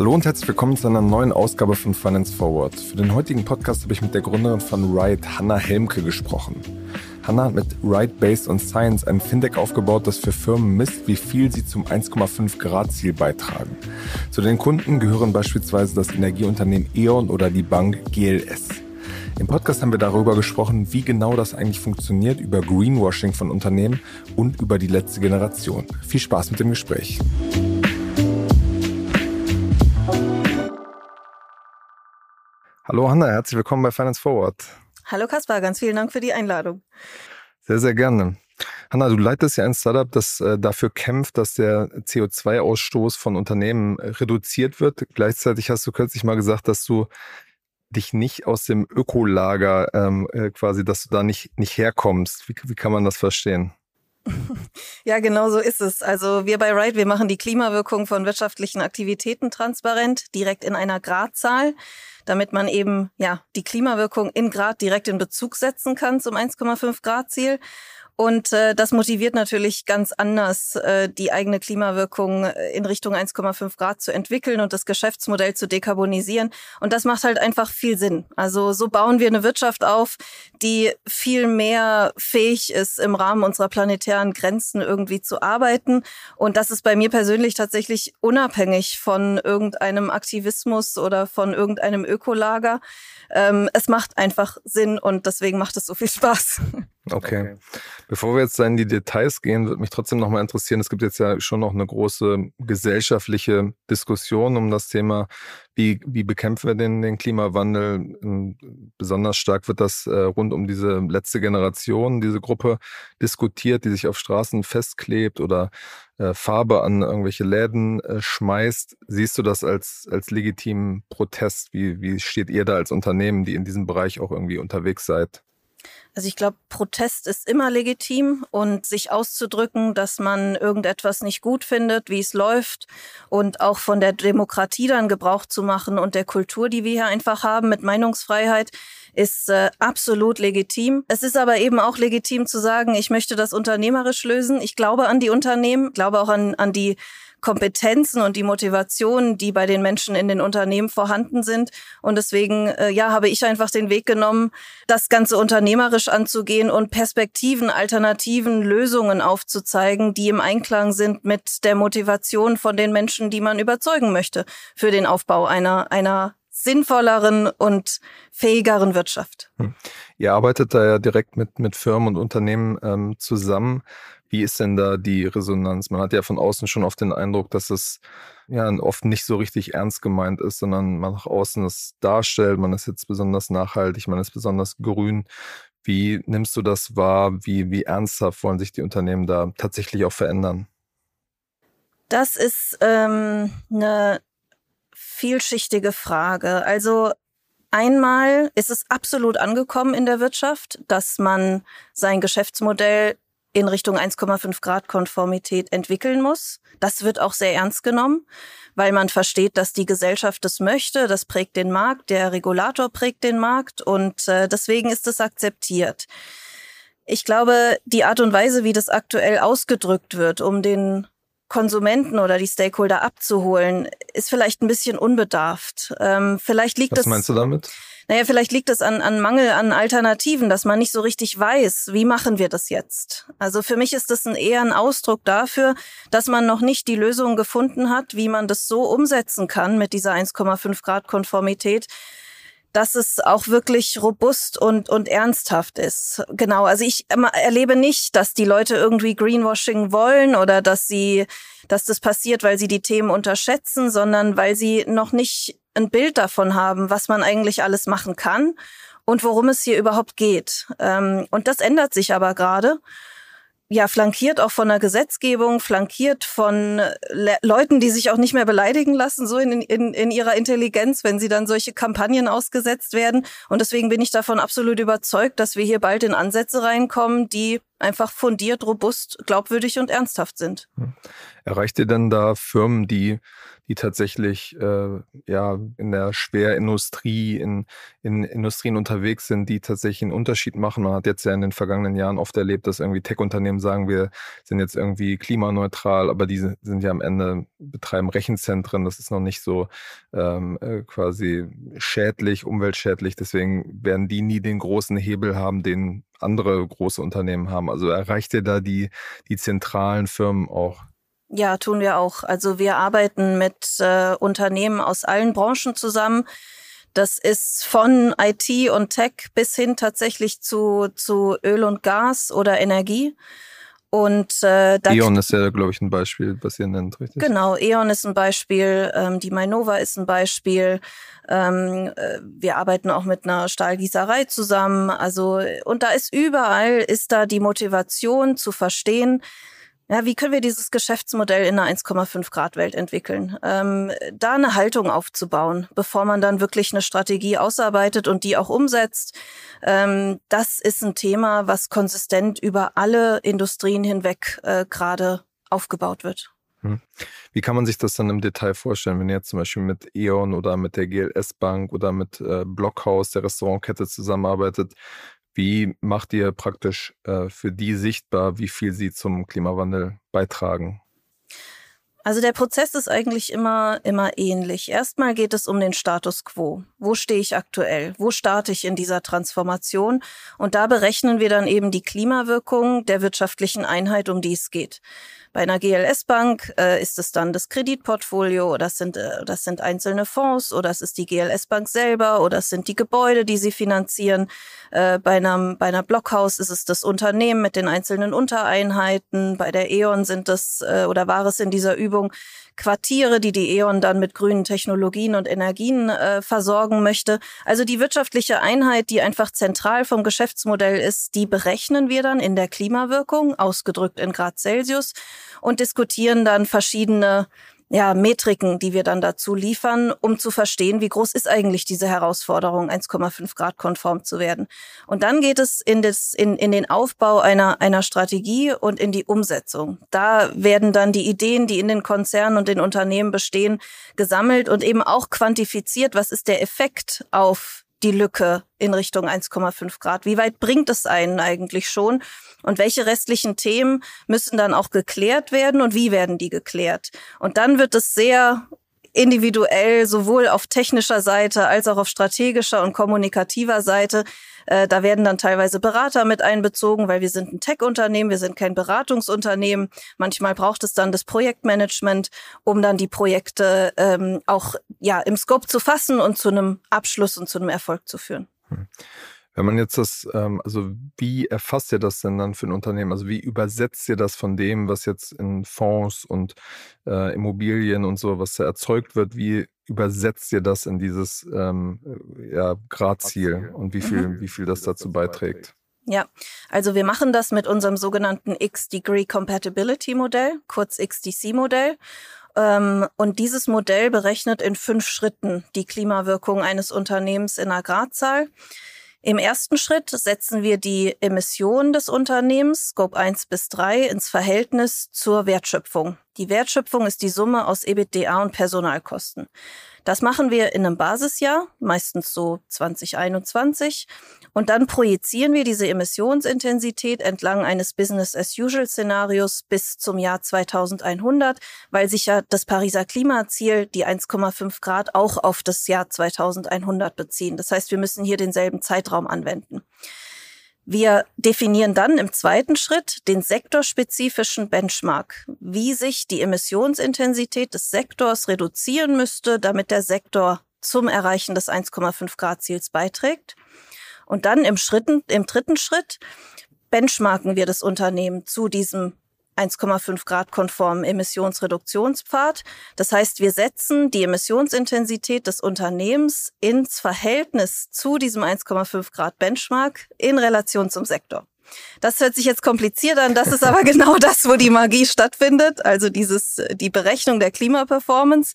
Hallo und herzlich willkommen zu einer neuen Ausgabe von Finance Forward. Für den heutigen Podcast habe ich mit der Gründerin von Ride, Hanna Helmke, gesprochen. Hanna hat mit Ride Based on Science ein Fintech aufgebaut, das für Firmen misst, wie viel sie zum 1,5 Grad Ziel beitragen. Zu den Kunden gehören beispielsweise das Energieunternehmen E.ON oder die Bank GLS. Im Podcast haben wir darüber gesprochen, wie genau das eigentlich funktioniert, über Greenwashing von Unternehmen und über die letzte Generation. Viel Spaß mit dem Gespräch. Hallo Hanna, herzlich willkommen bei Finance Forward. Hallo Kaspar, ganz vielen Dank für die Einladung. Sehr, sehr gerne. Hanna, du leitest ja ein Startup, das äh, dafür kämpft, dass der CO2-Ausstoß von Unternehmen äh, reduziert wird. Gleichzeitig hast du kürzlich mal gesagt, dass du dich nicht aus dem Ökolager ähm, äh, quasi, dass du da nicht, nicht herkommst. Wie, wie kann man das verstehen? Ja, genau so ist es. Also wir bei Ride, wir machen die Klimawirkung von wirtschaftlichen Aktivitäten transparent, direkt in einer Gradzahl, damit man eben ja die Klimawirkung in Grad direkt in Bezug setzen kann zum 1,5 Grad Ziel. Und äh, das motiviert natürlich ganz anders, äh, die eigene Klimawirkung äh, in Richtung 1,5 Grad zu entwickeln und das Geschäftsmodell zu dekarbonisieren. Und das macht halt einfach viel Sinn. Also so bauen wir eine Wirtschaft auf, die viel mehr fähig ist, im Rahmen unserer planetären Grenzen irgendwie zu arbeiten. Und das ist bei mir persönlich tatsächlich unabhängig von irgendeinem Aktivismus oder von irgendeinem Ökolager. Ähm, es macht einfach Sinn und deswegen macht es so viel Spaß. Okay. Bevor wir jetzt in die Details gehen, würde mich trotzdem nochmal interessieren, es gibt jetzt ja schon noch eine große gesellschaftliche Diskussion um das Thema, wie, wie bekämpfen wir den, den Klimawandel. Besonders stark wird das äh, rund um diese letzte Generation, diese Gruppe diskutiert, die sich auf Straßen festklebt oder äh, Farbe an irgendwelche Läden äh, schmeißt. Siehst du das als, als legitimen Protest? Wie, wie steht ihr da als Unternehmen, die in diesem Bereich auch irgendwie unterwegs seid? Also ich glaube, Protest ist immer legitim und sich auszudrücken, dass man irgendetwas nicht gut findet, wie es läuft und auch von der Demokratie dann Gebrauch zu machen und der Kultur, die wir hier einfach haben mit Meinungsfreiheit, ist äh, absolut legitim. Es ist aber eben auch legitim zu sagen, ich möchte das unternehmerisch lösen. Ich glaube an die Unternehmen, glaube auch an, an die Kompetenzen und die Motivationen, die bei den Menschen in den Unternehmen vorhanden sind. Und deswegen, äh, ja, habe ich einfach den Weg genommen, das Ganze unternehmerisch anzugehen und Perspektiven, Alternativen, Lösungen aufzuzeigen, die im Einklang sind mit der Motivation von den Menschen, die man überzeugen möchte für den Aufbau einer, einer sinnvolleren und fähigeren Wirtschaft. Hm. Ihr arbeitet da ja direkt mit, mit Firmen und Unternehmen ähm, zusammen. Wie ist denn da die Resonanz? Man hat ja von außen schon oft den Eindruck, dass es ja oft nicht so richtig ernst gemeint ist, sondern man nach außen es darstellt, man ist jetzt besonders nachhaltig, man ist besonders grün. Wie nimmst du das wahr? Wie, wie ernsthaft wollen sich die Unternehmen da tatsächlich auch verändern? Das ist ähm, eine vielschichtige Frage. Also einmal ist es absolut angekommen in der Wirtschaft, dass man sein Geschäftsmodell in Richtung 1,5 Grad Konformität entwickeln muss. Das wird auch sehr ernst genommen, weil man versteht, dass die Gesellschaft das möchte. Das prägt den Markt, der Regulator prägt den Markt und äh, deswegen ist es akzeptiert. Ich glaube, die Art und Weise, wie das aktuell ausgedrückt wird, um den Konsumenten oder die Stakeholder abzuholen, ist vielleicht ein bisschen unbedarft. Ähm, vielleicht liegt Was das. Was meinst du damit? Naja, vielleicht liegt es an, an Mangel an Alternativen, dass man nicht so richtig weiß, wie machen wir das jetzt. Also für mich ist das ein, eher ein Ausdruck dafür, dass man noch nicht die Lösung gefunden hat, wie man das so umsetzen kann mit dieser 1,5 Grad Konformität, dass es auch wirklich robust und, und ernsthaft ist. Genau, also ich erlebe nicht, dass die Leute irgendwie Greenwashing wollen oder dass sie, dass das passiert, weil sie die Themen unterschätzen, sondern weil sie noch nicht ein Bild davon haben, was man eigentlich alles machen kann und worum es hier überhaupt geht. Ähm, und das ändert sich aber gerade. Ja, flankiert auch von der Gesetzgebung, flankiert von Le Leuten, die sich auch nicht mehr beleidigen lassen, so in, in, in ihrer Intelligenz, wenn sie dann solche Kampagnen ausgesetzt werden. Und deswegen bin ich davon absolut überzeugt, dass wir hier bald in Ansätze reinkommen, die einfach fundiert, robust, glaubwürdig und ernsthaft sind. Hm. Erreicht ihr denn da Firmen, die, die tatsächlich äh, ja in der Schwerindustrie, in, in Industrien unterwegs sind, die tatsächlich einen Unterschied machen? Man hat jetzt ja in den vergangenen Jahren oft erlebt, dass irgendwie Tech-Unternehmen sagen, wir sind jetzt irgendwie klimaneutral, aber die sind ja am Ende, betreiben Rechenzentren, das ist noch nicht so ähm, äh, quasi schädlich, umweltschädlich, deswegen werden die nie den großen Hebel haben, den andere große Unternehmen haben. Also erreicht ihr da die, die zentralen Firmen auch? Ja, tun wir auch. Also wir arbeiten mit äh, Unternehmen aus allen Branchen zusammen. Das ist von IT und Tech bis hin tatsächlich zu, zu Öl und Gas oder Energie. Und äh, E.ON ist ja, glaube ich, ein Beispiel, was ihr nennt, richtig? Genau, E.ON ist ein Beispiel, ähm, die Mainova ist ein Beispiel. Ähm, äh, wir arbeiten auch mit einer Stahlgießerei zusammen. Also, und da ist überall, ist da die Motivation zu verstehen, ja, wie können wir dieses Geschäftsmodell in einer 1,5 Grad Welt entwickeln? Ähm, da eine Haltung aufzubauen, bevor man dann wirklich eine Strategie ausarbeitet und die auch umsetzt. Ähm, das ist ein Thema, was konsistent über alle Industrien hinweg äh, gerade aufgebaut wird. Hm. Wie kann man sich das dann im Detail vorstellen, wenn ihr jetzt zum Beispiel mit E.ON oder mit der GLS Bank oder mit äh, Blockhaus, der Restaurantkette, zusammenarbeitet? Wie macht ihr praktisch äh, für die sichtbar, wie viel sie zum Klimawandel beitragen? Also der Prozess ist eigentlich immer, immer ähnlich. Erstmal geht es um den Status quo. Wo stehe ich aktuell? Wo starte ich in dieser Transformation? Und da berechnen wir dann eben die Klimawirkung der wirtschaftlichen Einheit, um die es geht. Bei einer GLS-Bank äh, ist es dann das Kreditportfolio oder das sind, äh, das sind einzelne Fonds oder es ist die GLS-Bank selber oder es sind die Gebäude, die sie finanzieren. Äh, bei, einem, bei einer Blockhaus ist es das Unternehmen mit den einzelnen Untereinheiten. Bei der E.ON sind es äh, oder war es in dieser Übung Quartiere, die die E.ON dann mit grünen Technologien und Energien äh, versorgen möchte. Also die wirtschaftliche Einheit, die einfach zentral vom Geschäftsmodell ist, die berechnen wir dann in der Klimawirkung, ausgedrückt in Grad Celsius, und diskutieren dann verschiedene ja, Metriken, die wir dann dazu liefern, um zu verstehen, wie groß ist eigentlich diese Herausforderung, 1,5 Grad konform zu werden. Und dann geht es in, das, in, in den Aufbau einer, einer Strategie und in die Umsetzung. Da werden dann die Ideen, die in den Konzernen und den Unternehmen bestehen, gesammelt und eben auch quantifiziert, was ist der Effekt auf die Lücke in Richtung 1,5 Grad? Wie weit bringt es einen eigentlich schon? Und welche restlichen Themen müssen dann auch geklärt werden und wie werden die geklärt? Und dann wird es sehr individuell sowohl auf technischer Seite als auch auf strategischer und kommunikativer Seite. Äh, da werden dann teilweise Berater mit einbezogen, weil wir sind ein Tech-Unternehmen, wir sind kein Beratungsunternehmen. Manchmal braucht es dann das Projektmanagement, um dann die Projekte ähm, auch ja im Scope zu fassen und zu einem Abschluss und zu einem Erfolg zu führen. Hm. Wenn man jetzt das, ähm, also wie erfasst ihr das denn dann für ein Unternehmen? Also wie übersetzt ihr das von dem, was jetzt in Fonds und äh, Immobilien und so, was da erzeugt wird, wie übersetzt ihr das in dieses ähm, ja, Gradziel und wie viel, mhm. wie viel das dazu beiträgt? Ja, also wir machen das mit unserem sogenannten X-Degree Compatibility Modell, kurz XDC-Modell. Ähm, und dieses Modell berechnet in fünf Schritten die Klimawirkung eines Unternehmens in einer Gradzahl. Im ersten Schritt setzen wir die Emissionen des Unternehmens, Scope 1 bis 3, ins Verhältnis zur Wertschöpfung. Die Wertschöpfung ist die Summe aus EBITDA und Personalkosten. Das machen wir in einem Basisjahr, meistens so 2021. Und dann projizieren wir diese Emissionsintensität entlang eines Business-as-usual-Szenarios bis zum Jahr 2100, weil sich ja das Pariser Klimaziel, die 1,5 Grad, auch auf das Jahr 2100 beziehen. Das heißt, wir müssen hier denselben Zeitraum anwenden. Wir definieren dann im zweiten Schritt den sektorspezifischen Benchmark, wie sich die Emissionsintensität des Sektors reduzieren müsste, damit der Sektor zum Erreichen des 1,5 Grad Ziels beiträgt. Und dann im, Schritten, im dritten Schritt benchmarken wir das Unternehmen zu diesem 1,5 Grad konformen Emissionsreduktionspfad. Das heißt, wir setzen die Emissionsintensität des Unternehmens ins Verhältnis zu diesem 1,5 Grad Benchmark in Relation zum Sektor. Das hört sich jetzt kompliziert an, das ist aber genau das, wo die Magie stattfindet, also dieses, die Berechnung der Klimaperformance.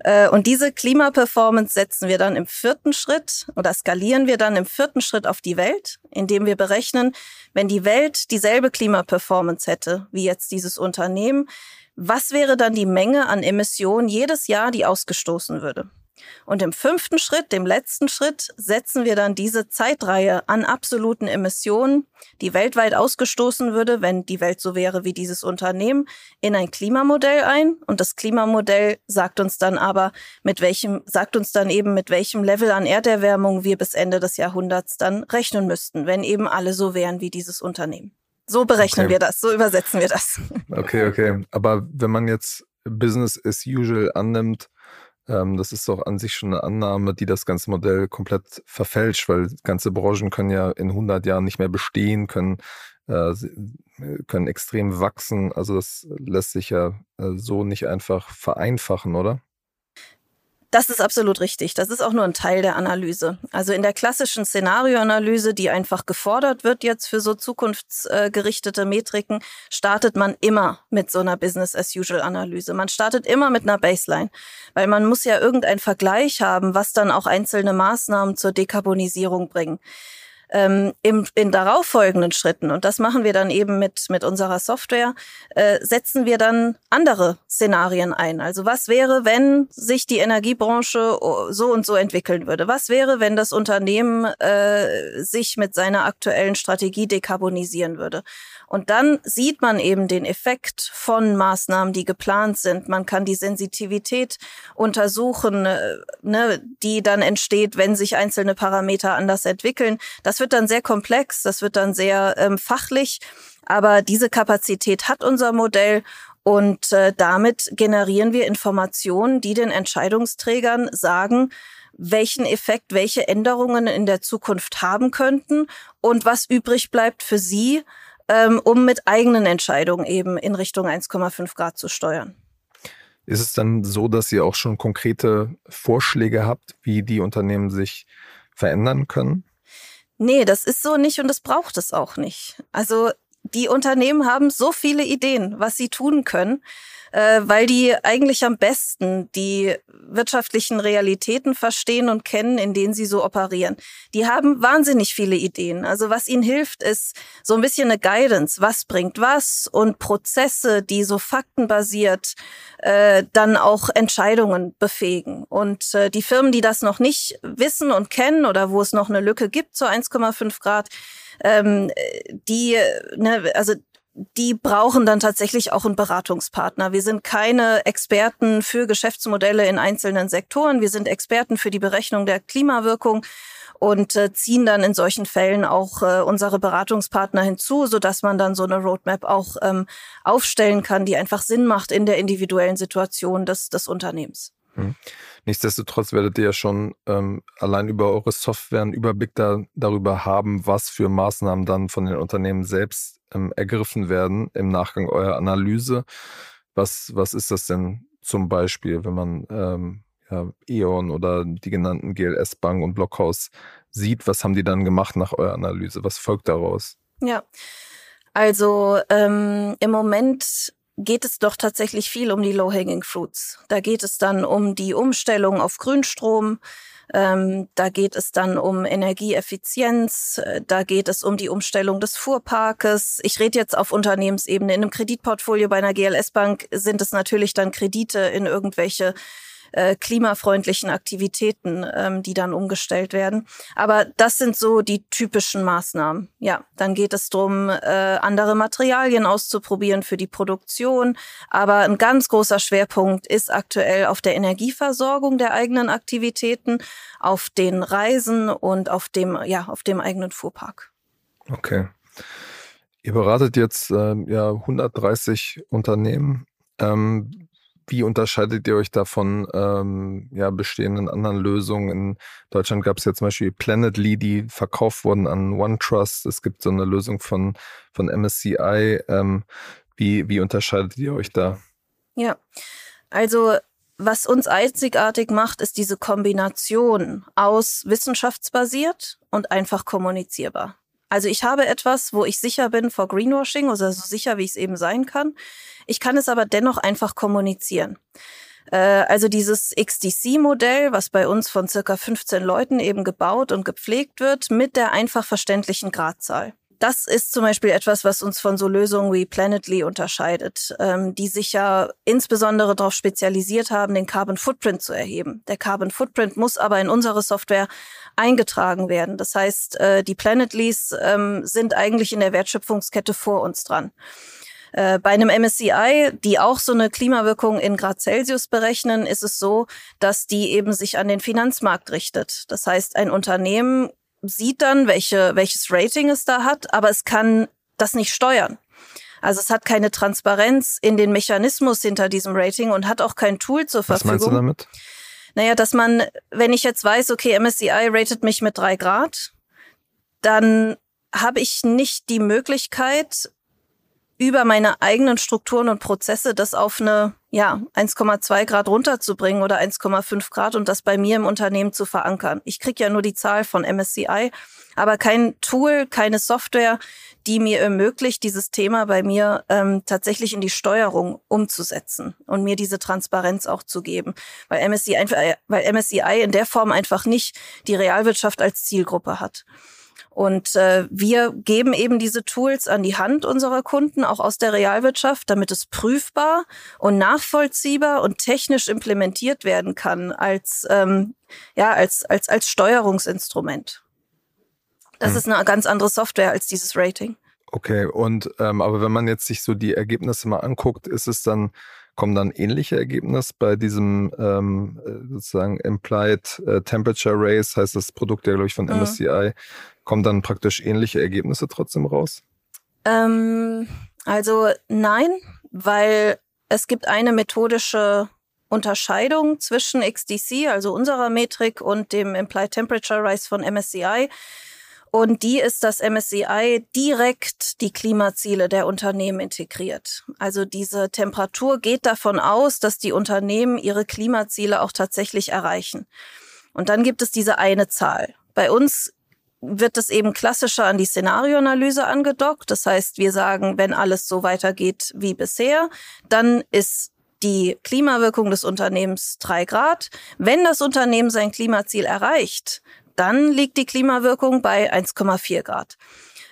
Äh, und diese Klimaperformance setzen wir dann im vierten Schritt oder skalieren wir dann im vierten Schritt auf die Welt, indem wir berechnen, wenn die Welt dieselbe Klimaperformance hätte wie jetzt dieses Unternehmen, was wäre dann die Menge an Emissionen jedes Jahr, die ausgestoßen würde? Und im fünften Schritt, dem letzten Schritt, setzen wir dann diese Zeitreihe an absoluten Emissionen, die weltweit ausgestoßen würde, wenn die Welt so wäre wie dieses Unternehmen, in ein Klimamodell ein. Und das Klimamodell sagt uns dann aber, mit welchem, sagt uns dann eben, mit welchem Level an Erderwärmung wir bis Ende des Jahrhunderts dann rechnen müssten, wenn eben alle so wären wie dieses Unternehmen. So berechnen okay. wir das, so übersetzen wir das. Okay, okay. Aber wenn man jetzt Business as usual annimmt, das ist doch an sich schon eine Annahme, die das ganze Modell komplett verfälscht, weil ganze Branchen können ja in 100 Jahren nicht mehr bestehen, können, äh, können extrem wachsen. Also das lässt sich ja äh, so nicht einfach vereinfachen, oder? Das ist absolut richtig. Das ist auch nur ein Teil der Analyse. Also in der klassischen Szenarioanalyse, die einfach gefordert wird jetzt für so zukunftsgerichtete Metriken, startet man immer mit so einer Business-as-usual-Analyse. Man startet immer mit einer Baseline, weil man muss ja irgendeinen Vergleich haben, was dann auch einzelne Maßnahmen zur Dekarbonisierung bringen ähm, im, in darauffolgenden Schritten, und das machen wir dann eben mit, mit unserer Software, äh, setzen wir dann andere Szenarien ein. Also was wäre, wenn sich die Energiebranche so und so entwickeln würde? Was wäre, wenn das Unternehmen äh, sich mit seiner aktuellen Strategie dekarbonisieren würde? Und dann sieht man eben den Effekt von Maßnahmen, die geplant sind. Man kann die Sensitivität untersuchen, äh, ne, die dann entsteht, wenn sich einzelne Parameter anders entwickeln. Das wird dann sehr komplex, das wird dann sehr ähm, fachlich. Aber diese Kapazität hat unser Modell und äh, damit generieren wir Informationen, die den Entscheidungsträgern sagen, welchen Effekt welche Änderungen in der Zukunft haben könnten und was übrig bleibt für sie, ähm, um mit eigenen Entscheidungen eben in Richtung 1,5 Grad zu steuern. Ist es dann so, dass ihr auch schon konkrete Vorschläge habt, wie die Unternehmen sich verändern können? Nee, das ist so nicht und das braucht es auch nicht. Also die Unternehmen haben so viele Ideen, was sie tun können äh, weil die eigentlich am besten die wirtschaftlichen Realitäten verstehen und kennen, in denen sie so operieren. Die haben wahnsinnig viele Ideen. Also was ihnen hilft, ist so ein bisschen eine Guidance. Was bringt was und Prozesse, die so faktenbasiert äh, dann auch Entscheidungen befähigen. Und äh, die Firmen, die das noch nicht wissen und kennen oder wo es noch eine Lücke gibt zu 1,5 Grad, ähm, die, ne, also die brauchen dann tatsächlich auch einen Beratungspartner. Wir sind keine Experten für Geschäftsmodelle in einzelnen Sektoren. Wir sind Experten für die Berechnung der Klimawirkung und äh, ziehen dann in solchen Fällen auch äh, unsere Beratungspartner hinzu, so dass man dann so eine Roadmap auch ähm, aufstellen kann, die einfach Sinn macht in der individuellen Situation des, des Unternehmens. Hm. Nichtsdestotrotz werdet ihr ja schon ähm, allein über eure Software einen Überblick da, darüber haben, was für Maßnahmen dann von den Unternehmen selbst ähm, ergriffen werden im Nachgang eurer Analyse. Was, was ist das denn zum Beispiel, wenn man ähm, ja, E.ON oder die genannten GLS Bank und Blockhaus sieht, was haben die dann gemacht nach eurer Analyse? Was folgt daraus? Ja, also ähm, im Moment geht es doch tatsächlich viel um die Low-Hanging Fruits. Da geht es dann um die Umstellung auf Grünstrom, ähm, da geht es dann um Energieeffizienz, äh, da geht es um die Umstellung des Fuhrparkes. Ich rede jetzt auf Unternehmensebene. In einem Kreditportfolio bei einer GLS-Bank sind es natürlich dann Kredite in irgendwelche äh, klimafreundlichen Aktivitäten, ähm, die dann umgestellt werden. Aber das sind so die typischen Maßnahmen. Ja, dann geht es darum, äh, andere Materialien auszuprobieren für die Produktion. Aber ein ganz großer Schwerpunkt ist aktuell auf der Energieversorgung der eigenen Aktivitäten, auf den Reisen und auf dem, ja, auf dem eigenen Fuhrpark. Okay. Ihr beratet jetzt äh, ja 130 Unternehmen. Ähm, wie unterscheidet ihr euch davon ähm, ja, bestehenden anderen Lösungen? In Deutschland gab es ja zum Beispiel Planetly, die verkauft wurden an OneTrust. Es gibt so eine Lösung von, von MSCI. Ähm, wie, wie unterscheidet ihr euch da? Ja, also was uns einzigartig macht, ist diese Kombination aus wissenschaftsbasiert und einfach kommunizierbar. Also ich habe etwas, wo ich sicher bin vor Greenwashing oder so sicher, wie ich es eben sein kann. Ich kann es aber dennoch einfach kommunizieren. Äh, also dieses XDC-Modell, was bei uns von circa 15 Leuten eben gebaut und gepflegt wird, mit der einfach verständlichen Gradzahl das ist zum Beispiel etwas, was uns von so Lösungen wie Planetly unterscheidet, ähm, die sich ja insbesondere darauf spezialisiert haben, den Carbon Footprint zu erheben. Der Carbon Footprint muss aber in unsere Software eingetragen werden. Das heißt, äh, die Planetlys ähm, sind eigentlich in der Wertschöpfungskette vor uns dran. Äh, bei einem MSCI, die auch so eine Klimawirkung in Grad Celsius berechnen, ist es so, dass die eben sich an den Finanzmarkt richtet. Das heißt, ein Unternehmen sieht dann, welche, welches Rating es da hat, aber es kann das nicht steuern. Also es hat keine Transparenz in den Mechanismus hinter diesem Rating und hat auch kein Tool zur Verfügung. Was meinst du damit? Naja, dass man, wenn ich jetzt weiß, okay, MSCI ratet mich mit drei Grad, dann habe ich nicht die Möglichkeit, über meine eigenen Strukturen und Prozesse das auf eine ja 1,2 Grad runterzubringen oder 1,5 Grad und das bei mir im Unternehmen zu verankern. Ich kriege ja nur die Zahl von MSCI, aber kein Tool, keine Software, die mir ermöglicht, dieses Thema bei mir ähm, tatsächlich in die Steuerung umzusetzen und mir diese Transparenz auch zu geben, weil MSCI, äh, weil MSCI in der Form einfach nicht die Realwirtschaft als Zielgruppe hat. Und äh, wir geben eben diese Tools an die Hand unserer Kunden, auch aus der Realwirtschaft, damit es prüfbar und nachvollziehbar und technisch implementiert werden kann als, ähm, ja, als, als, als Steuerungsinstrument. Das hm. ist eine ganz andere Software als dieses Rating. Okay, und ähm, aber wenn man jetzt sich so die Ergebnisse mal anguckt, ist es dann kommen dann ähnliche Ergebnisse bei diesem ähm, äh, sozusagen Implied äh, Temperature Race, heißt das Produkt ja, glaube ich, von mhm. MSCI, kommen dann praktisch ähnliche Ergebnisse trotzdem raus? Ähm, also nein, weil es gibt eine methodische Unterscheidung zwischen XDC, also unserer Metrik, und dem Implied Temperature Rise von MSCI. Und die ist, dass MSCI direkt die Klimaziele der Unternehmen integriert. Also diese Temperatur geht davon aus, dass die Unternehmen ihre Klimaziele auch tatsächlich erreichen. Und dann gibt es diese eine Zahl. Bei uns wird es eben klassischer an die Szenarioanalyse angedockt. Das heißt, wir sagen, wenn alles so weitergeht wie bisher, dann ist die Klimawirkung des Unternehmens drei Grad. Wenn das Unternehmen sein Klimaziel erreicht, dann liegt die Klimawirkung bei 1,4 Grad.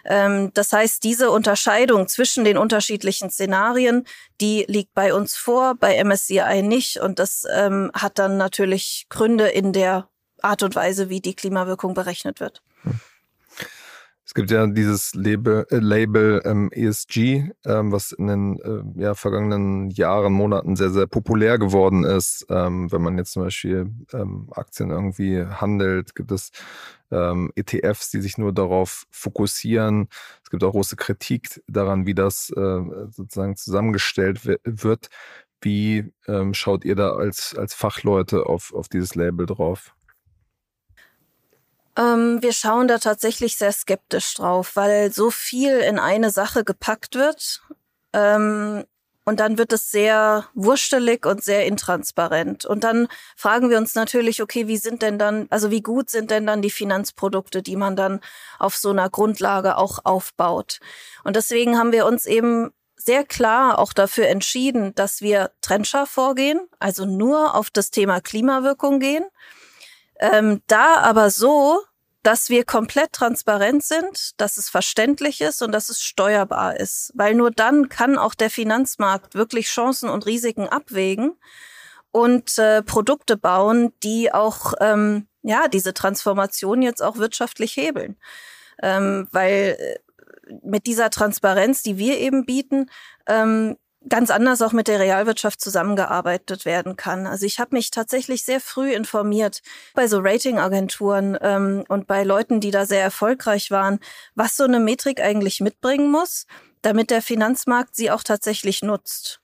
Ähm, das heißt, diese Unterscheidung zwischen den unterschiedlichen Szenarien, die liegt bei uns vor, bei MSCI nicht. Und das ähm, hat dann natürlich Gründe in der Art und Weise, wie die Klimawirkung berechnet wird. Es gibt ja dieses Label, äh, Label ähm, ESG, ähm, was in den äh, ja, vergangenen Jahren, Monaten sehr, sehr populär geworden ist. Ähm, wenn man jetzt zum Beispiel ähm, Aktien irgendwie handelt, gibt es ähm, ETFs, die sich nur darauf fokussieren. Es gibt auch große Kritik daran, wie das äh, sozusagen zusammengestellt wird. Wie ähm, schaut ihr da als, als Fachleute auf, auf dieses Label drauf? Ähm, wir schauen da tatsächlich sehr skeptisch drauf, weil so viel in eine Sache gepackt wird. Ähm, und dann wird es sehr wurstelig und sehr intransparent. Und dann fragen wir uns natürlich, okay, wie sind denn dann, also wie gut sind denn dann die Finanzprodukte, die man dann auf so einer Grundlage auch aufbaut? Und deswegen haben wir uns eben sehr klar auch dafür entschieden, dass wir trennscharf vorgehen, also nur auf das Thema Klimawirkung gehen ähm, da aber so, dass wir komplett transparent sind, dass es verständlich ist und dass es steuerbar ist. Weil nur dann kann auch der Finanzmarkt wirklich Chancen und Risiken abwägen und äh, Produkte bauen, die auch ähm, ja diese Transformation jetzt auch wirtschaftlich hebeln. Ähm, weil äh, mit dieser Transparenz, die wir eben bieten, ähm, ganz anders auch mit der Realwirtschaft zusammengearbeitet werden kann. Also ich habe mich tatsächlich sehr früh informiert bei so Ratingagenturen ähm, und bei Leuten, die da sehr erfolgreich waren, was so eine Metrik eigentlich mitbringen muss, damit der Finanzmarkt sie auch tatsächlich nutzt.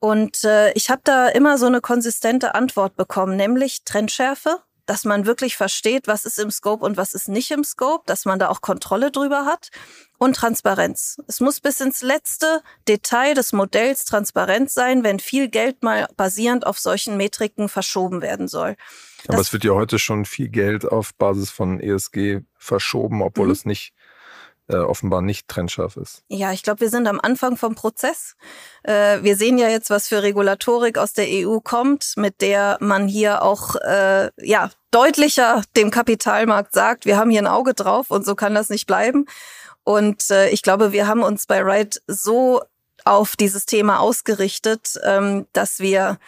Und äh, ich habe da immer so eine konsistente Antwort bekommen, nämlich Trendschärfe, dass man wirklich versteht, was ist im Scope und was ist nicht im Scope, dass man da auch Kontrolle drüber hat und Transparenz. Es muss bis ins letzte Detail des Modells transparent sein, wenn viel Geld mal basierend auf solchen Metriken verschoben werden soll. Aber es wird ja heute schon viel Geld auf Basis von ESG verschoben, obwohl mhm. es nicht äh, offenbar nicht trennscharf ist. Ja, ich glaube, wir sind am Anfang vom Prozess. Äh, wir sehen ja jetzt, was für Regulatorik aus der EU kommt, mit der man hier auch äh, ja deutlicher dem Kapitalmarkt sagt, wir haben hier ein Auge drauf und so kann das nicht bleiben. Und äh, ich glaube, wir haben uns bei Ride so auf dieses Thema ausgerichtet, ähm, dass wir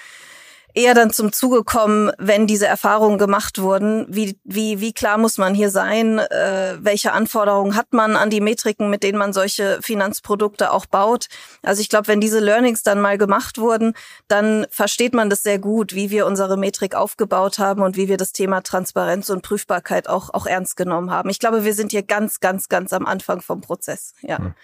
eher dann zum Zuge kommen, wenn diese Erfahrungen gemacht wurden. Wie, wie, wie klar muss man hier sein? Äh, welche Anforderungen hat man an die Metriken, mit denen man solche Finanzprodukte auch baut? Also ich glaube, wenn diese Learnings dann mal gemacht wurden, dann versteht man das sehr gut, wie wir unsere Metrik aufgebaut haben und wie wir das Thema Transparenz und Prüfbarkeit auch, auch ernst genommen haben. Ich glaube, wir sind hier ganz, ganz, ganz am Anfang vom Prozess. Ja. Hm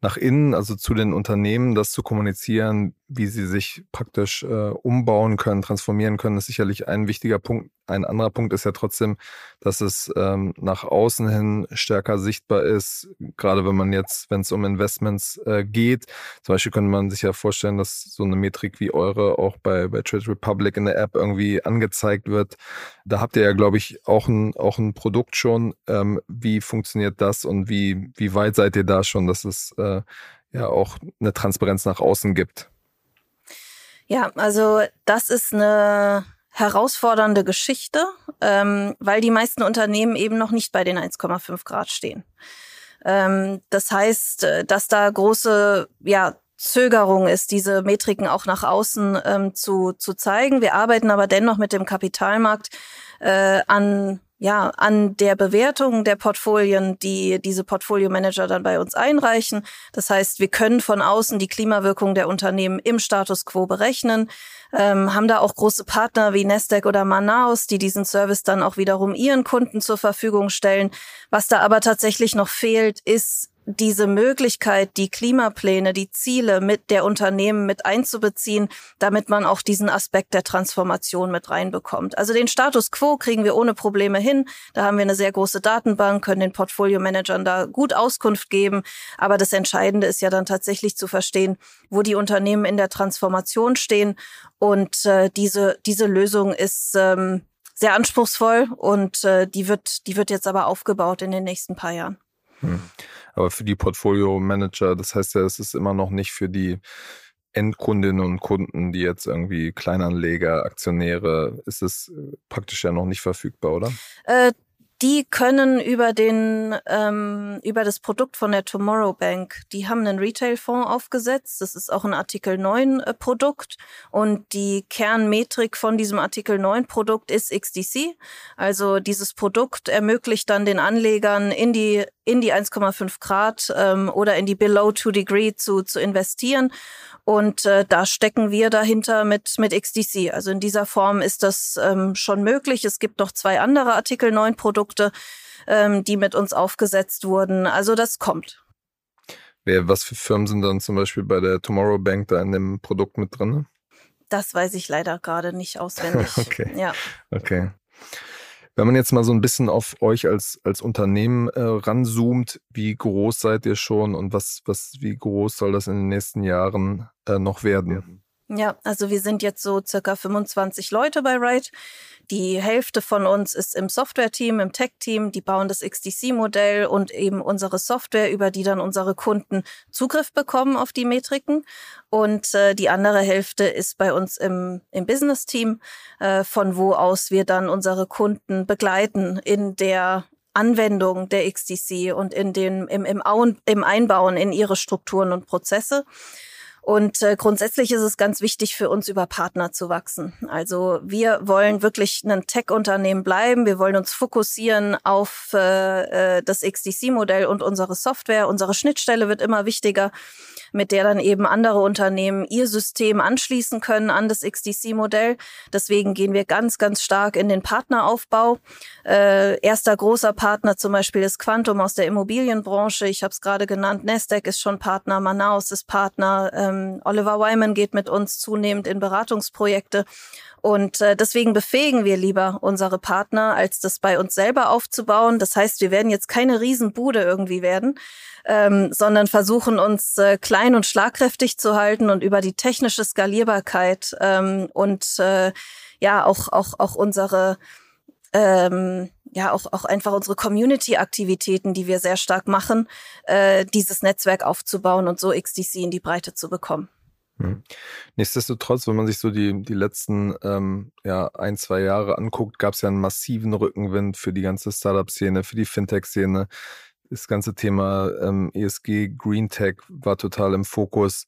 nach innen, also zu den Unternehmen, das zu kommunizieren, wie sie sich praktisch äh, umbauen können, transformieren können, ist sicherlich ein wichtiger Punkt. Ein anderer Punkt ist ja trotzdem, dass es ähm, nach außen hin stärker sichtbar ist, gerade wenn man jetzt, wenn es um Investments äh, geht. Zum Beispiel könnte man sich ja vorstellen, dass so eine Metrik wie eure auch bei, bei Trade Republic in der App irgendwie angezeigt wird. Da habt ihr ja, glaube ich, auch ein, auch ein Produkt schon. Ähm, wie funktioniert das und wie, wie weit seid ihr da schon, dass es äh, ja auch eine Transparenz nach außen gibt? Ja, also das ist eine herausfordernde Geschichte, ähm, weil die meisten Unternehmen eben noch nicht bei den 1,5 Grad stehen. Ähm, das heißt, äh, dass da große ja, Zögerung ist, diese Metriken auch nach außen ähm, zu, zu zeigen. Wir arbeiten aber dennoch mit dem Kapitalmarkt äh, an ja, an der Bewertung der Portfolien, die diese Portfolio-Manager dann bei uns einreichen. Das heißt, wir können von außen die Klimawirkung der Unternehmen im Status quo berechnen, ähm, haben da auch große Partner wie Nasdaq oder Manaus, die diesen Service dann auch wiederum ihren Kunden zur Verfügung stellen. Was da aber tatsächlich noch fehlt, ist diese Möglichkeit, die Klimapläne, die Ziele mit der Unternehmen mit einzubeziehen, damit man auch diesen Aspekt der Transformation mit reinbekommt. Also den Status quo kriegen wir ohne Probleme hin. Da haben wir eine sehr große Datenbank, können den Portfolio-Managern da gut Auskunft geben. Aber das Entscheidende ist ja dann tatsächlich zu verstehen, wo die Unternehmen in der Transformation stehen. Und äh, diese, diese Lösung ist ähm, sehr anspruchsvoll und äh, die wird, die wird jetzt aber aufgebaut in den nächsten paar Jahren. Hm. Aber für die Portfolio-Manager, das heißt ja, es ist immer noch nicht für die Endkundinnen und Kunden, die jetzt irgendwie Kleinanleger, Aktionäre, ist es äh, praktisch ja noch nicht verfügbar, oder? Äh, die können über den ähm, über das Produkt von der Tomorrow Bank, die haben einen Retail-Fonds aufgesetzt. Das ist auch ein Artikel 9 äh, Produkt und die Kernmetrik von diesem Artikel 9 Produkt ist XDC. Also dieses Produkt ermöglicht dann den Anlegern in die in die 1,5 Grad ähm, oder in die Below 2 Degree zu zu investieren und äh, da stecken wir dahinter mit, mit XDC. Also in dieser Form ist das ähm, schon möglich. Es gibt noch zwei andere Artikel 9 Produkte, ähm, die mit uns aufgesetzt wurden. Also das kommt. Was für Firmen sind dann zum Beispiel bei der Tomorrow Bank da in dem Produkt mit drin? Das weiß ich leider gerade nicht auswendig. okay. Ja. Okay. Wenn man jetzt mal so ein bisschen auf euch als, als Unternehmen äh, ranzoomt, wie groß seid ihr schon und was, was, wie groß soll das in den nächsten Jahren äh, noch werden? Ja, also wir sind jetzt so circa 25 Leute bei Ride. Die Hälfte von uns ist im Software-Team, im Tech-Team. Die bauen das XDC-Modell und eben unsere Software, über die dann unsere Kunden Zugriff bekommen auf die Metriken. Und äh, die andere Hälfte ist bei uns im, im Business-Team, äh, von wo aus wir dann unsere Kunden begleiten in der Anwendung der XDC und in den, im, im, im Einbauen in ihre Strukturen und Prozesse. Und äh, grundsätzlich ist es ganz wichtig für uns, über Partner zu wachsen. Also wir wollen wirklich ein Tech-Unternehmen bleiben. Wir wollen uns fokussieren auf äh, äh das XDC-Modell und unsere Software. Unsere Schnittstelle wird immer wichtiger mit der dann eben andere Unternehmen ihr System anschließen können an das XDC-Modell. Deswegen gehen wir ganz, ganz stark in den Partneraufbau. Äh, erster großer Partner zum Beispiel ist Quantum aus der Immobilienbranche. Ich habe es gerade genannt. Nasdaq ist schon Partner, Manaus ist Partner. Ähm, Oliver Wyman geht mit uns zunehmend in Beratungsprojekte. Und äh, deswegen befähigen wir lieber unsere Partner, als das bei uns selber aufzubauen. Das heißt, wir werden jetzt keine Riesenbude irgendwie werden, ähm, sondern versuchen uns äh, klein und schlagkräftig zu halten und über die technische Skalierbarkeit ähm, und äh, ja auch auch auch unsere ähm, ja auch, auch einfach unsere Community-Aktivitäten, die wir sehr stark machen, äh, dieses Netzwerk aufzubauen und so XDC in die Breite zu bekommen. Hm. Nichtsdestotrotz, wenn man sich so die, die letzten ähm, ja, ein, zwei Jahre anguckt, gab es ja einen massiven Rückenwind für die ganze Startup-Szene, für die Fintech-Szene. Das ganze Thema ähm, ESG, Green Tech war total im Fokus.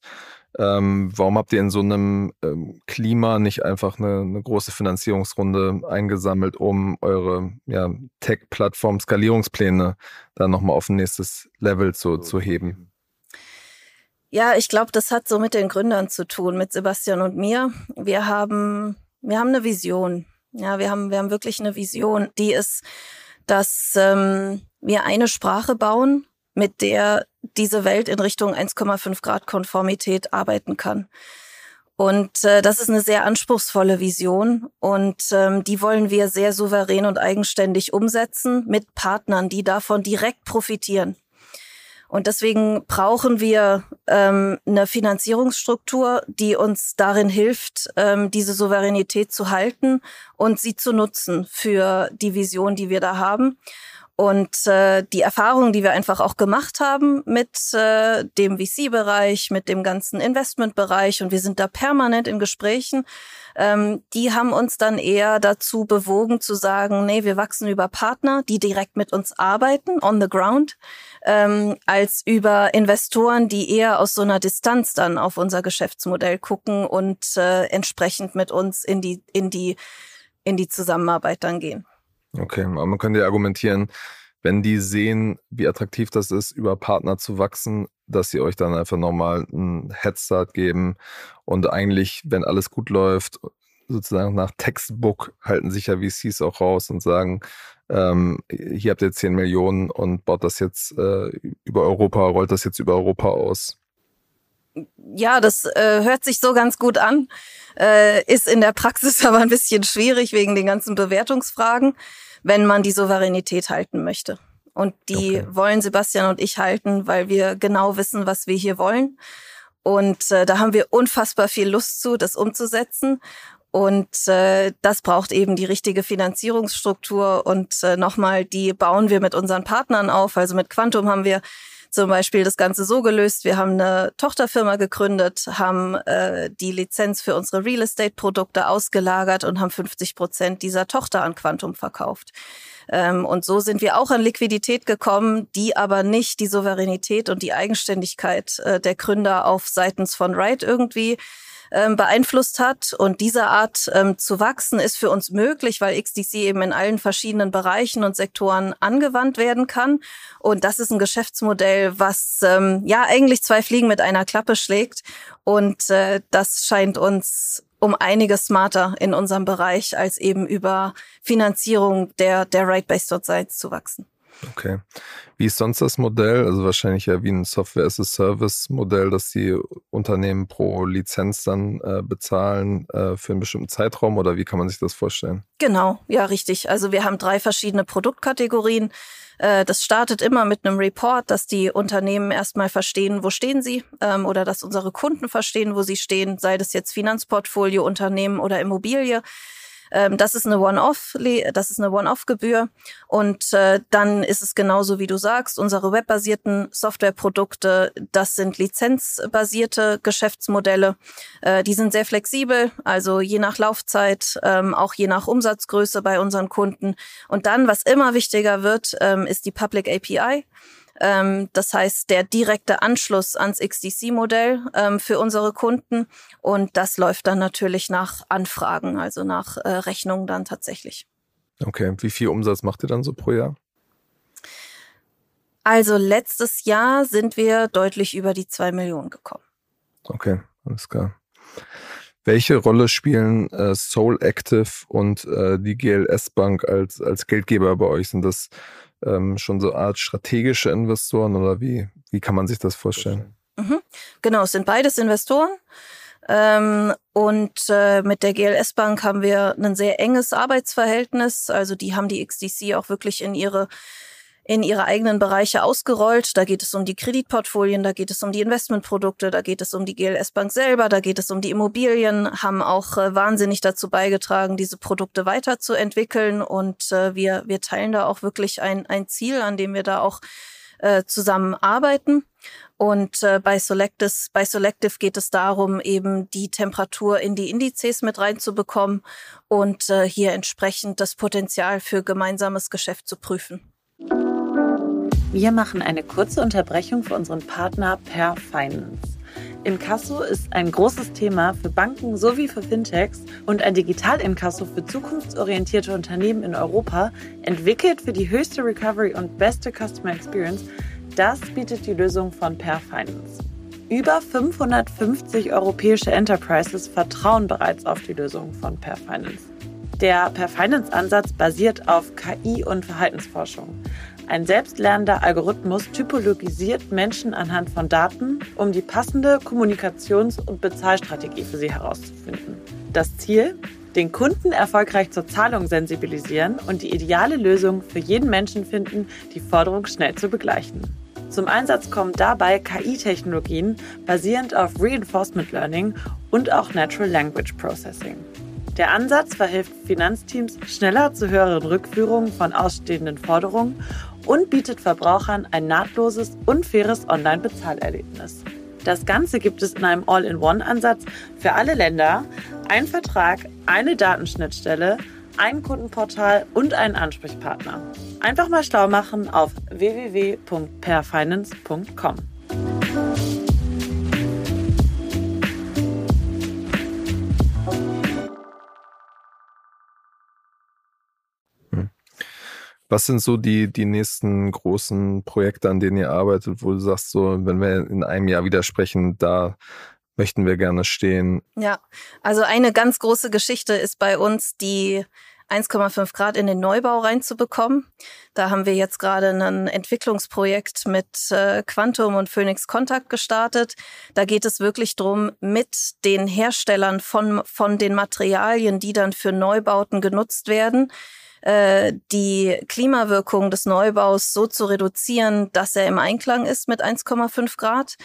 Ähm, warum habt ihr in so einem ähm, Klima nicht einfach eine, eine, große Finanzierungsrunde eingesammelt, um eure ja, Tech-Plattform, Skalierungspläne dann nochmal auf ein nächstes Level zu, zu heben? Ja, ich glaube, das hat so mit den Gründern zu tun, mit Sebastian und mir. Wir haben, wir haben eine Vision. Ja, wir haben, wir haben wirklich eine Vision, die ist, dass ähm, wir eine Sprache bauen, mit der diese Welt in Richtung 1,5 Grad Konformität arbeiten kann. Und äh, das ist eine sehr anspruchsvolle Vision und ähm, die wollen wir sehr souverän und eigenständig umsetzen mit Partnern, die davon direkt profitieren. Und deswegen brauchen wir ähm, eine Finanzierungsstruktur, die uns darin hilft, ähm, diese Souveränität zu halten und sie zu nutzen für die Vision, die wir da haben. Und äh, die Erfahrungen, die wir einfach auch gemacht haben mit äh, dem VC-Bereich, mit dem ganzen Investment-Bereich, und wir sind da permanent in Gesprächen, ähm, die haben uns dann eher dazu bewogen zu sagen, nee, wir wachsen über Partner, die direkt mit uns arbeiten, on the ground, ähm, als über Investoren, die eher aus so einer Distanz dann auf unser Geschäftsmodell gucken und äh, entsprechend mit uns in die, in die, in die Zusammenarbeit dann gehen. Okay, aber man könnte ja argumentieren, wenn die sehen, wie attraktiv das ist, über Partner zu wachsen, dass sie euch dann einfach nochmal einen Headstart geben und eigentlich, wenn alles gut läuft, sozusagen nach Textbook halten sich ja VCs auch raus und sagen, ähm, hier habt ihr 10 Millionen und baut das jetzt äh, über Europa, rollt das jetzt über Europa aus. Ja, das äh, hört sich so ganz gut an, äh, ist in der Praxis aber ein bisschen schwierig wegen den ganzen Bewertungsfragen, wenn man die Souveränität halten möchte. Und die okay. wollen Sebastian und ich halten, weil wir genau wissen, was wir hier wollen. Und äh, da haben wir unfassbar viel Lust zu, das umzusetzen. Und äh, das braucht eben die richtige Finanzierungsstruktur. Und äh, nochmal, die bauen wir mit unseren Partnern auf. Also mit Quantum haben wir zum Beispiel das Ganze so gelöst. Wir haben eine Tochterfirma gegründet, haben äh, die Lizenz für unsere Real Estate-Produkte ausgelagert und haben 50 Prozent dieser Tochter an Quantum verkauft. Ähm, und so sind wir auch an Liquidität gekommen, die aber nicht die Souveränität und die Eigenständigkeit äh, der Gründer auf seitens von Wright irgendwie ähm, beeinflusst hat. Und diese Art ähm, zu wachsen ist für uns möglich, weil XDC eben in allen verschiedenen Bereichen und Sektoren angewandt werden kann. Und das ist ein Geschäftsmodell, was ähm, ja eigentlich zwei Fliegen mit einer Klappe schlägt. Und äh, das scheint uns um einiges smarter in unserem Bereich als eben über Finanzierung der, der Right-Based zu wachsen. Okay. Wie ist sonst das Modell? Also wahrscheinlich ja wie ein Software-as-a-Service-Modell, dass die Unternehmen pro Lizenz dann äh, bezahlen äh, für einen bestimmten Zeitraum oder wie kann man sich das vorstellen? Genau, ja, richtig. Also wir haben drei verschiedene Produktkategorien. Äh, das startet immer mit einem Report, dass die Unternehmen erstmal verstehen, wo stehen sie ähm, oder dass unsere Kunden verstehen, wo sie stehen, sei das jetzt Finanzportfolio, Unternehmen oder Immobilie. Ähm, das ist eine One-Off, das ist eine One-Off-Gebühr. Und äh, dann ist es genauso, wie du sagst, unsere webbasierten Softwareprodukte, das sind lizenzbasierte Geschäftsmodelle. Äh, die sind sehr flexibel, also je nach Laufzeit, ähm, auch je nach Umsatzgröße bei unseren Kunden. Und dann, was immer wichtiger wird, ähm, ist die Public API. Ähm, das heißt, der direkte Anschluss ans XDC-Modell ähm, für unsere Kunden. Und das läuft dann natürlich nach Anfragen, also nach äh, Rechnungen dann tatsächlich. Okay, wie viel Umsatz macht ihr dann so pro Jahr? Also letztes Jahr sind wir deutlich über die zwei Millionen gekommen. Okay, alles klar. Welche Rolle spielen äh, Soul Active und äh, die GLS Bank als, als Geldgeber bei euch? Sind das ähm, schon so eine Art strategische Investoren oder wie, wie kann man sich das vorstellen? Mhm. Genau, es sind beides Investoren. Ähm, und äh, mit der GLS Bank haben wir ein sehr enges Arbeitsverhältnis. Also die haben die XDC auch wirklich in ihre in ihre eigenen Bereiche ausgerollt. Da geht es um die Kreditportfolien, da geht es um die Investmentprodukte, da geht es um die GLS Bank selber, da geht es um die Immobilien, haben auch äh, wahnsinnig dazu beigetragen, diese Produkte weiterzuentwickeln. Und äh, wir, wir teilen da auch wirklich ein, ein Ziel, an dem wir da auch äh, zusammenarbeiten. Und äh, bei, Selectis, bei Selective geht es darum, eben die Temperatur in die Indizes mit reinzubekommen und äh, hier entsprechend das Potenzial für gemeinsames Geschäft zu prüfen. Wir machen eine kurze Unterbrechung für unseren Partner Per Finance. Inkasso ist ein großes Thema für Banken sowie für Fintechs und ein Digital-Inkasso für zukunftsorientierte Unternehmen in Europa, entwickelt für die höchste Recovery und beste Customer Experience, das bietet die Lösung von Per Finance. Über 550 europäische Enterprises vertrauen bereits auf die Lösung von Per Finance. Der Per Finance Ansatz basiert auf KI und Verhaltensforschung. Ein selbstlernender Algorithmus typologisiert Menschen anhand von Daten, um die passende Kommunikations- und Bezahlstrategie für sie herauszufinden. Das Ziel? Den Kunden erfolgreich zur Zahlung sensibilisieren und die ideale Lösung für jeden Menschen finden, die Forderung schnell zu begleichen. Zum Einsatz kommen dabei KI-Technologien basierend auf Reinforcement Learning und auch Natural Language Processing. Der Ansatz verhilft Finanzteams schneller zu höheren Rückführungen von ausstehenden Forderungen und bietet Verbrauchern ein nahtloses und faires Online-Bezahlerlebnis. Das Ganze gibt es in einem All-in-One-Ansatz für alle Länder, ein Vertrag, eine Datenschnittstelle, ein Kundenportal und einen Ansprechpartner. Einfach mal schlau machen auf www.perfinance.com. Was sind so die, die nächsten großen Projekte, an denen ihr arbeitet, wo du sagst, so, wenn wir in einem Jahr wieder sprechen, da möchten wir gerne stehen? Ja, also eine ganz große Geschichte ist bei uns die 1,5 Grad in den Neubau reinzubekommen. Da haben wir jetzt gerade ein Entwicklungsprojekt mit äh, Quantum und Phoenix Contact gestartet. Da geht es wirklich drum, mit den Herstellern von, von den Materialien, die dann für Neubauten genutzt werden, äh, die Klimawirkung des Neubaus so zu reduzieren, dass er im Einklang ist mit 1,5 Grad.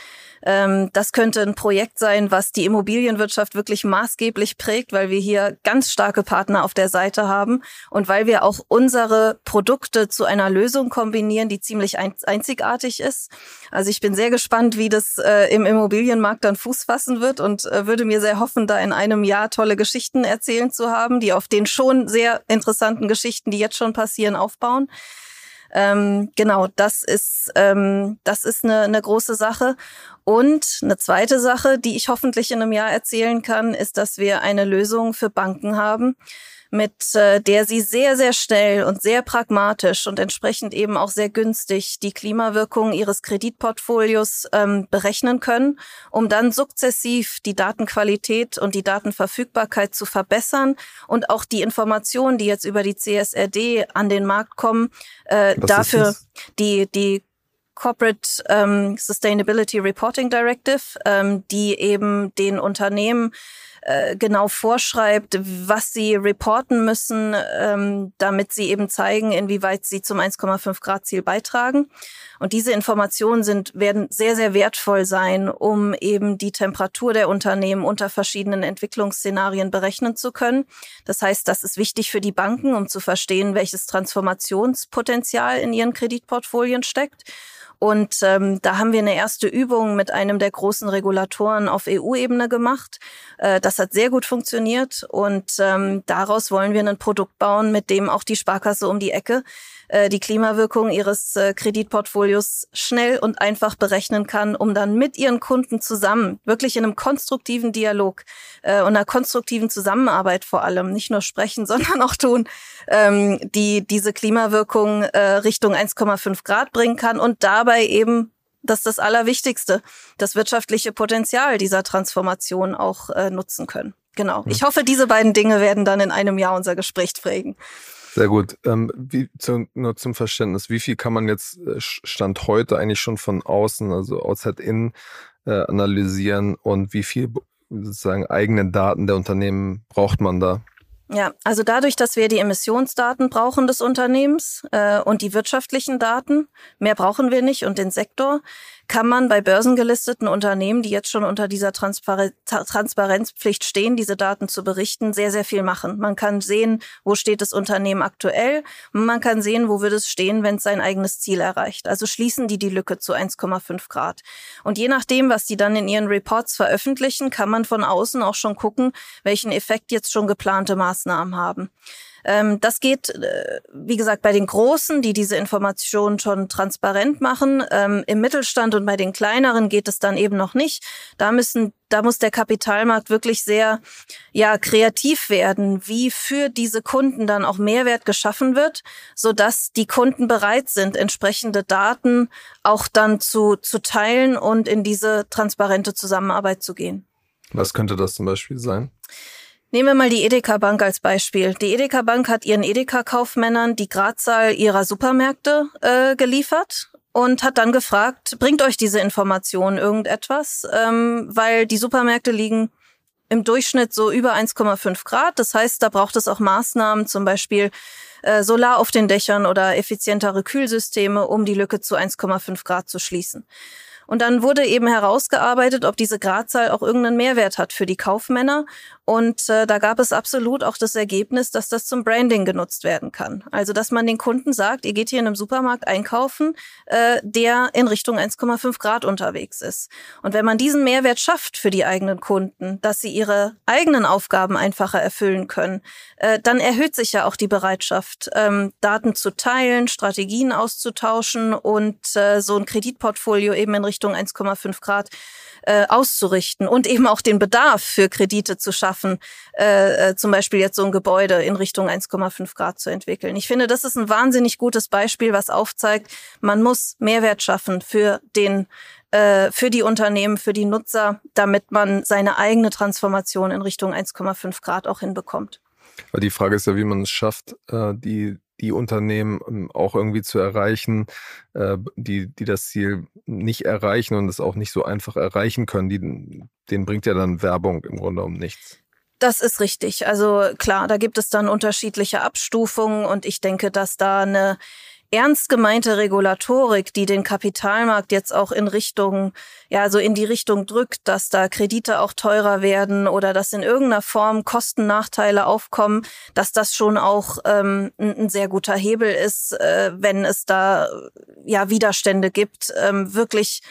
Ähm, das könnte ein Projekt sein, was die Immobilienwirtschaft wirklich maßgeblich prägt, weil wir hier ganz starke Partner auf der Seite haben und weil wir auch unsere Produkte zu einer Lösung kombinieren, die ziemlich einzigartig ist. Also ich bin sehr gespannt, wie das äh, im Immobilienmarkt dann Fuß fassen wird und äh, würde mir sehr hoffen, da in einem Jahr tolle Geschichten erzählen zu haben, die auf den schon sehr interessanten Geschichten, die jetzt schon passieren, aufbauen. Ähm, genau, das ist, ähm, das ist eine, eine große Sache. Und eine zweite Sache, die ich hoffentlich in einem Jahr erzählen kann, ist, dass wir eine Lösung für Banken haben, mit äh, der sie sehr, sehr schnell und sehr pragmatisch und entsprechend eben auch sehr günstig die Klimawirkung ihres Kreditportfolios ähm, berechnen können, um dann sukzessiv die Datenqualität und die Datenverfügbarkeit zu verbessern und auch die Informationen, die jetzt über die CSRD an den Markt kommen, äh, dafür die, die Corporate ähm, Sustainability Reporting Directive, ähm, die eben den Unternehmen äh, genau vorschreibt, was sie reporten müssen, ähm, damit sie eben zeigen, inwieweit sie zum 1,5 Grad Ziel beitragen. Und diese Informationen sind, werden sehr, sehr wertvoll sein, um eben die Temperatur der Unternehmen unter verschiedenen Entwicklungsszenarien berechnen zu können. Das heißt, das ist wichtig für die Banken, um zu verstehen, welches Transformationspotenzial in ihren Kreditportfolien steckt. Und ähm, da haben wir eine erste Übung mit einem der großen Regulatoren auf EU-Ebene gemacht. Äh, das hat sehr gut funktioniert und ähm, daraus wollen wir ein Produkt bauen, mit dem auch die Sparkasse um die Ecke äh, die Klimawirkung ihres äh, Kreditportfolios schnell und einfach berechnen kann, um dann mit ihren Kunden zusammen, wirklich in einem konstruktiven Dialog äh, und einer konstruktiven Zusammenarbeit vor allem, nicht nur sprechen, sondern auch tun, ähm, die diese Klimawirkung äh, Richtung 1,5 Grad bringen kann und dabei eben das ist das Allerwichtigste, das wirtschaftliche Potenzial dieser Transformation auch äh, nutzen können. Genau. Ich hoffe, diese beiden Dinge werden dann in einem Jahr unser Gespräch prägen. Sehr gut. Ähm, wie, zu, nur zum Verständnis, wie viel kann man jetzt äh, Stand heute eigentlich schon von außen, also outside in, äh, analysieren und wie viel sozusagen eigene Daten der Unternehmen braucht man da? Ja, also dadurch, dass wir die Emissionsdaten brauchen des Unternehmens äh, und die wirtschaftlichen Daten, mehr brauchen wir nicht und den Sektor, kann man bei börsengelisteten Unternehmen, die jetzt schon unter dieser Transpar Transparenzpflicht stehen, diese Daten zu berichten, sehr, sehr viel machen. Man kann sehen, wo steht das Unternehmen aktuell man kann sehen, wo würde es stehen, wenn es sein eigenes Ziel erreicht. Also schließen die die Lücke zu 1,5 Grad. Und je nachdem, was die dann in ihren Reports veröffentlichen, kann man von außen auch schon gucken, welchen Effekt jetzt schon geplante Maßnahmen haben. Ähm, das geht, äh, wie gesagt, bei den Großen, die diese Informationen schon transparent machen. Ähm, Im Mittelstand und bei den kleineren geht es dann eben noch nicht. Da müssen da muss der Kapitalmarkt wirklich sehr ja kreativ werden, wie für diese Kunden dann auch Mehrwert geschaffen wird, so dass die Kunden bereit sind, entsprechende Daten auch dann zu zu teilen und in diese transparente Zusammenarbeit zu gehen. Was könnte das zum Beispiel sein? Nehmen wir mal die Edeka Bank als Beispiel. Die Edeka Bank hat ihren Edeka-Kaufmännern die Gradzahl ihrer Supermärkte äh, geliefert und hat dann gefragt, bringt euch diese Information irgendetwas? Ähm, weil die Supermärkte liegen im Durchschnitt so über 1,5 Grad. Das heißt, da braucht es auch Maßnahmen, zum Beispiel äh, Solar auf den Dächern oder effizientere Kühlsysteme, um die Lücke zu 1,5 Grad zu schließen. Und dann wurde eben herausgearbeitet, ob diese Gradzahl auch irgendeinen Mehrwert hat für die Kaufmänner. Und äh, da gab es absolut auch das Ergebnis, dass das zum Branding genutzt werden kann. Also dass man den Kunden sagt, ihr geht hier in einem Supermarkt einkaufen, äh, der in Richtung 1,5 Grad unterwegs ist. Und wenn man diesen Mehrwert schafft für die eigenen Kunden, dass sie ihre eigenen Aufgaben einfacher erfüllen können, äh, dann erhöht sich ja auch die Bereitschaft, ähm, Daten zu teilen, Strategien auszutauschen und äh, so ein Kreditportfolio eben in Richtung 1,5 Grad äh, auszurichten und eben auch den Bedarf für Kredite zu schaffen, äh, äh zum Beispiel jetzt so ein Gebäude in Richtung 1,5 Grad zu entwickeln. Ich finde, das ist ein wahnsinnig gutes Beispiel, was aufzeigt, man muss Mehrwert schaffen für den äh, für die Unternehmen, für die Nutzer, damit man seine eigene Transformation in Richtung 1,5 Grad auch hinbekommt. Die Frage ist ja, wie man es schafft, äh, die die Unternehmen ähm, auch irgendwie zu erreichen, äh, die, die das Ziel nicht erreichen und es auch nicht so einfach erreichen können, die, denen bringt ja dann Werbung im Grunde um nichts. Das ist richtig. Also klar, da gibt es dann unterschiedliche Abstufungen und ich denke, dass da eine ernst gemeinte Regulatorik, die den Kapitalmarkt jetzt auch in Richtung, ja, so in die Richtung drückt, dass da Kredite auch teurer werden oder dass in irgendeiner Form Kostennachteile aufkommen, dass das schon auch ähm, ein, sehr guter Hebel ist, äh, wenn es da ja Widerstände gibt, ähm, wirklich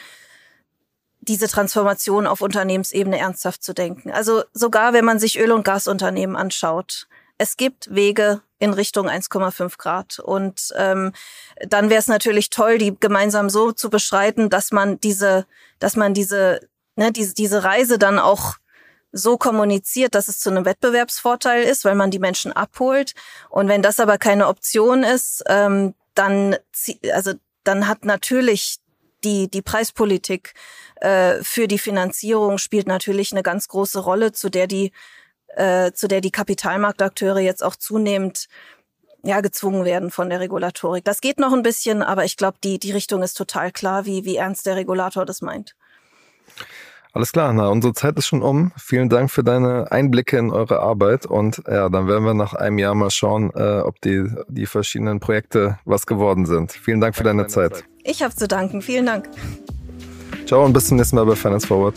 diese Transformation auf Unternehmensebene ernsthaft zu denken. Also sogar wenn man sich Öl- und Gasunternehmen anschaut, es gibt Wege in Richtung 1,5 Grad. Und ähm, dann wäre es natürlich toll, die gemeinsam so zu beschreiten, dass man diese, dass man diese, ne, diese, diese Reise dann auch so kommuniziert, dass es zu einem Wettbewerbsvorteil ist, weil man die Menschen abholt. Und wenn das aber keine Option ist, ähm, dann, also dann hat natürlich die, die Preispolitik äh, für die Finanzierung spielt natürlich eine ganz große Rolle, zu der die äh, zu der die Kapitalmarktakteure jetzt auch zunehmend ja, gezwungen werden von der Regulatorik. Das geht noch ein bisschen, aber ich glaube, die, die Richtung ist total klar, wie, wie ernst der Regulator das meint. Alles klar, na, unsere Zeit ist schon um. Vielen Dank für deine Einblicke in eure Arbeit und ja, dann werden wir nach einem Jahr mal schauen, äh, ob die, die verschiedenen Projekte was geworden sind. Vielen Dank für deine Zeit. Ich habe zu danken. Vielen Dank. Ciao und bis zum nächsten Mal bei Finance Forward.